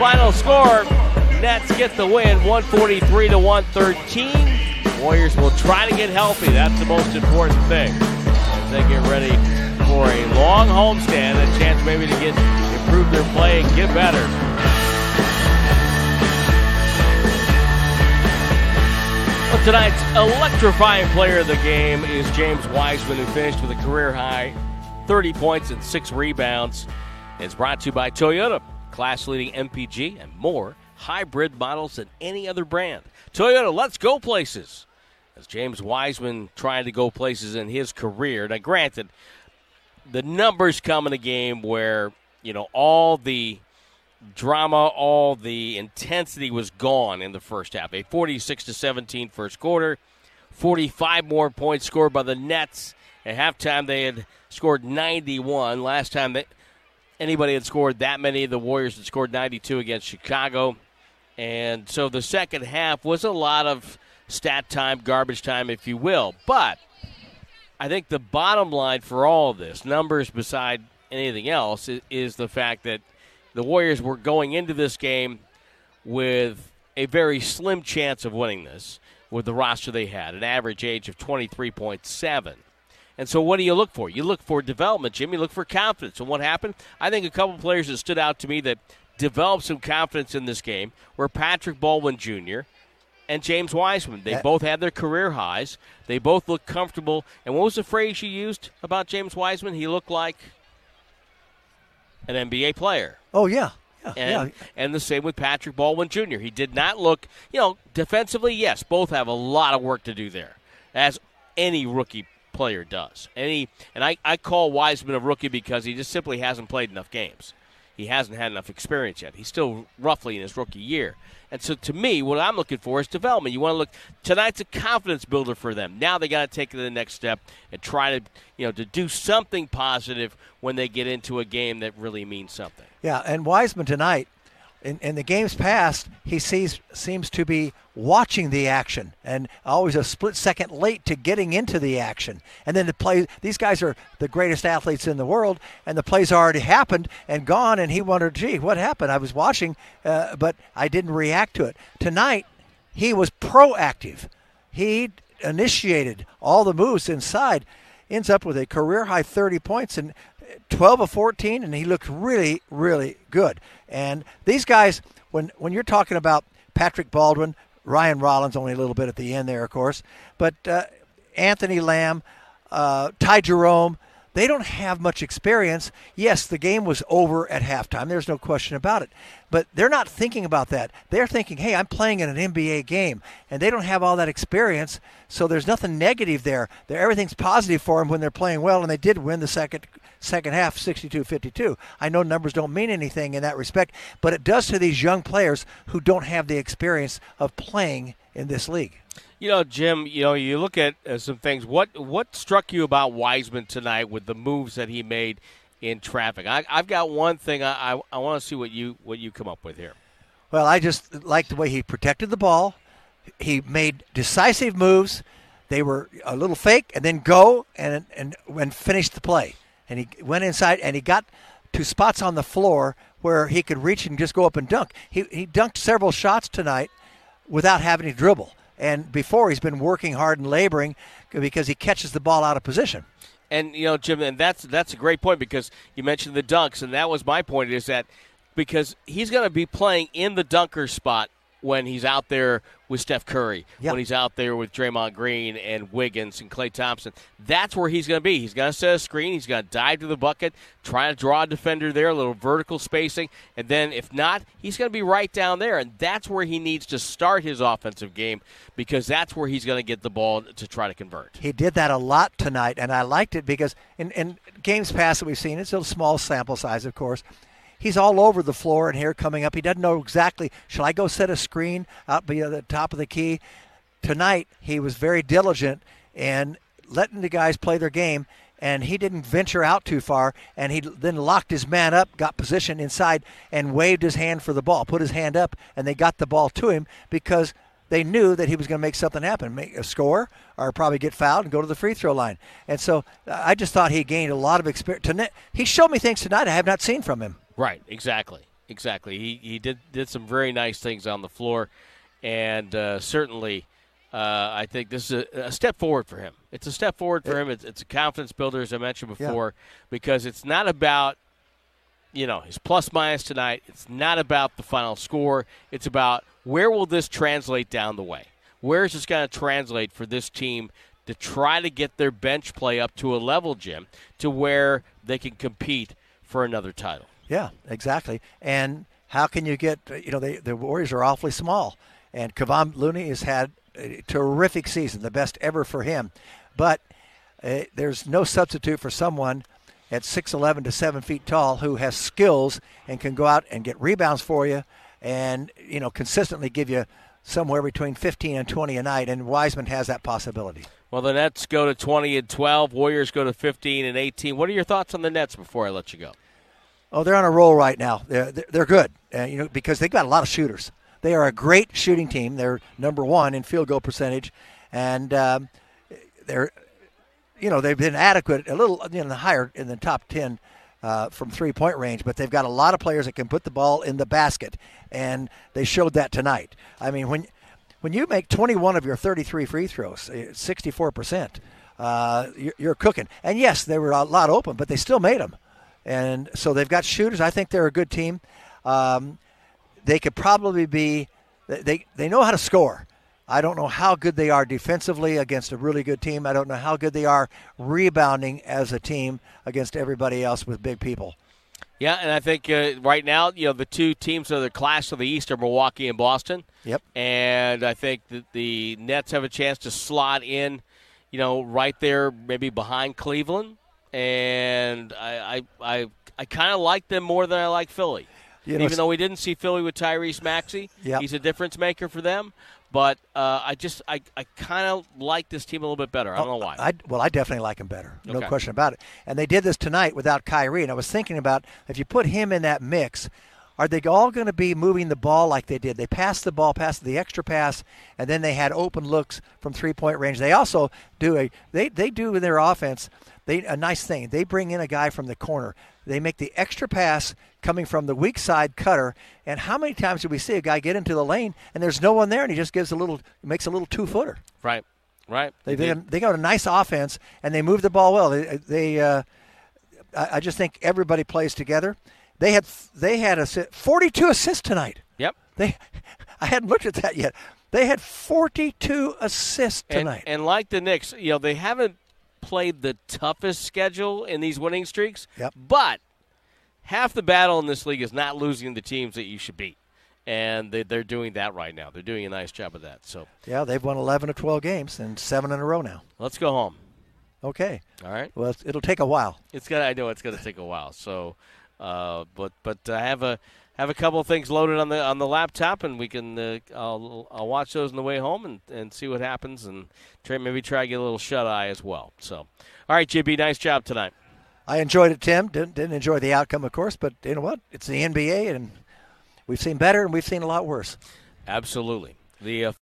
Final score Nets get the win 143 to 113. Warriors will try to get healthy. That's the most important thing. As they get ready for a long homestand, a chance maybe to get improve their play and get better. Well, tonight's electrifying player of the game is James Wiseman, who finished with a career high 30 points and six rebounds. It's brought to you by Toyota, class leading MPG and more hybrid models than any other brand. Toyota, let's go places. As James Wiseman trying to go places in his career. Now, granted, the numbers come in a game where, you know, all the drama, all the intensity was gone in the first half. A 46 to 17 first quarter, 45 more points scored by the Nets. At halftime, they had scored 91. Last time that anybody had scored that many, the Warriors had scored 92 against Chicago. And so the second half was a lot of stat time, garbage time, if you will. But I think the bottom line for all of this, numbers beside anything else, is, the fact that the Warriors were going into this game with a very slim chance of winning this with the roster they had, an average age of 23.7. And so, what do you look for? You look for development, Jimmy. Look for confidence. And what happened? I think a couple players that stood out to me that developed some confidence in this game were Patrick Baldwin Jr. and James Wiseman. They both had their career highs. They both looked comfortable. And what was the phrase you used about James Wiseman? He looked like an NBA player. Oh, yeah. Yeah, and, yeah. and the same with Patrick Baldwin Jr. He did not look, you know, defensively, yes, both have a lot of work to do there, as any rookie player does. And, he, and I, I call Wiseman a rookie because he just simply hasn't played enough games he hasn't had enough experience yet. He's still roughly in his rookie year. And so to me, what I'm looking for is development. You want to look tonight's a confidence builder for them. Now they got to take it to the next step and try to, you know, to do something positive when they get into a game that really means something. Yeah, and Wiseman tonight in, in the games past, he sees seems to be watching the action and always a split second late to getting into the action. And then the play, these guys are the greatest athletes in the world, and the plays already happened and gone. And he wondered, gee, what happened? I was watching, uh, but I didn't react to it. Tonight, he was proactive. He initiated all the moves inside. Ends up with a career high 30 points and 12 of 14, and he looked really, really good. And these guys, when when you're talking about Patrick Baldwin, Ryan Rollins, only a little bit at the end there, of course, but uh, Anthony Lamb, uh, Ty Jerome, they don't have much experience. Yes, the game was over at halftime. There's no question about it. But they're not thinking about that. They're thinking, hey, I'm playing in an NBA game. And they don't have all that experience. So there's nothing negative there. They're, everything's positive for them when they're playing well. And they did win the second second half 62-52. I know numbers don't mean anything in that respect, but it does to these young players who don't have the experience of playing in this league. You know, Jim. You know, you look at uh, some things. What what struck you about Wiseman tonight with the moves that he made in traffic? I, have got one thing. I, I, I want to see what you what you come up with here. Well, I just like the way he protected the ball. He made decisive moves. They were a little fake, and then go and and and finish the play and he went inside and he got to spots on the floor where he could reach and just go up and dunk. He, he dunked several shots tonight without having to dribble. And before, he's been working hard and laboring because he catches the ball out of position. And you know, Jim, and that's that's a great point because you mentioned the dunks, and that was my point. Is that because he's going to be playing in the dunker spot when he's out there with Steph Curry, yep. when he's out there with Draymond Green and Wiggins and Klay Thompson. That's where he's going to be. He's going to set a screen. He's going to dive to the bucket, try to draw a defender there, a little vertical spacing. And then if not, he's going to be right down there. And that's where he needs to start his offensive game because that's where he's going to get the ball to try to convert. He did that a lot tonight, and I liked it because in, in games past that we've seen, it's a small sample size, of course – he's all over the floor and here coming up. He doesn't know exactly, shall I go set a screen out by the top of the key? Tonight, he was very diligent and letting the guys play their game, and he didn't venture out too far. And he then locked his man up, got positioned inside, and waved his hand for the ball, put his hand up, and they got the ball to him because they knew that he was going to make something happen, make a score, or probably get fouled and go to the free throw line. And so I just thought he gained a lot of experience. He showed me things tonight I have not seen from him. Right, exactly. exactly. He he did did some very nice things on the floor, and uh, certainly. Uh, I think this is a, a, step forward for him. It's a step forward for him. It's, it's a confidence builder, as I mentioned before, yeah. because it's not about you know his plus minus tonight. It's not about the final score. It's about where will this translate down the way. Where is this going to translate for this team to try to get their bench play up to a level, Jim, to where they can compete for another title? Yeah, exactly. And how can you get? You know, they, the Warriors are awfully small, and Kevon Looney has had a terrific season, the best ever for him. But uh, there's no substitute for someone at 6'11 to 7 feet tall who has skills and can go out and get rebounds for you and, you know, consistently give you somewhere between 15 and 20 a night. And Wiseman has that possibility. Well, the Nets go to 20 and 12. Warriors go to 15 and 18. What are your thoughts on the Nets before I let you go? Oh, they're on a roll right now. They're, they're good, uh, you know, because they've got a lot of shooters. They are a great shooting team. They're number one in field goal percentage, and um, they're you know they've been adequate a little you know higher in the top 10 uh, from three point range but they've got a lot of players that can put the ball in the basket and they showed that tonight i mean when when you make 21 of your 33 free throws 64% uh, uh you're cooking and yes they were a lot open but they still made them and so they've got shooters i think they're a good team um, they could probably be they, they know how to score I don't know how good they are defensively against a really good team. I don't know how good they are rebounding as a team against everybody else with big people. Yeah, and I think uh, right now, you know, the two teams that are the class of the East are Milwaukee and Boston. Yep. And I think that the Nets have a chance to slot in, you know, right there, maybe behind Cleveland. And I, I, I, I kind of like them more than I like Philly. You know, even though we didn't see Philly with Tyrese Maxey, yep. he's a difference maker for them. But uh, I just I, I kind of like this team a little bit better. I don't know why. I, well, I definitely like him better. No okay. question about it. And they did this tonight without Kyrie. And I was thinking about if you put him in that mix, are they all going to be moving the ball like they did? They passed the ball, passed the extra pass, and then they had open looks from three point range. They also do a they they do in their offense they a nice thing. They bring in a guy from the corner. They make the extra pass coming from the weak side cutter. And how many times do we see a guy get into the lane and there's no one there and he just gives a little makes a little two footer? Right. Right. They they, they got a nice offense and they move the ball well. They they uh, I, I just think everybody plays together. They had they had a 42 assists tonight. Yep. They I hadn't looked at that yet. They had 42 assists tonight. And, and like the Knicks, you know, they haven't played the toughest schedule in these winning streaks. Yep. But half the battle in this league is not losing the teams that you should beat. And they, are doing that right now. They're doing a nice job of that. So yeah, they've won 11 or 12 games and seven in a row now. Let's go home. Okay. All right. Well, it'll take a while. It's gonna. I know it's gonna take a while. So, uh, but but I have a have a couple of things loaded on the on the laptop, and we can uh, I'll, I'll watch those on the way home and, and see what happens, and try maybe try to get a little shut eye as well. So, all right, JB, nice job tonight. I enjoyed it, Tim. Didn't didn't enjoy the outcome, of course, but you know what? It's the NBA, and we've seen better, and we've seen a lot worse. Absolutely. The uh,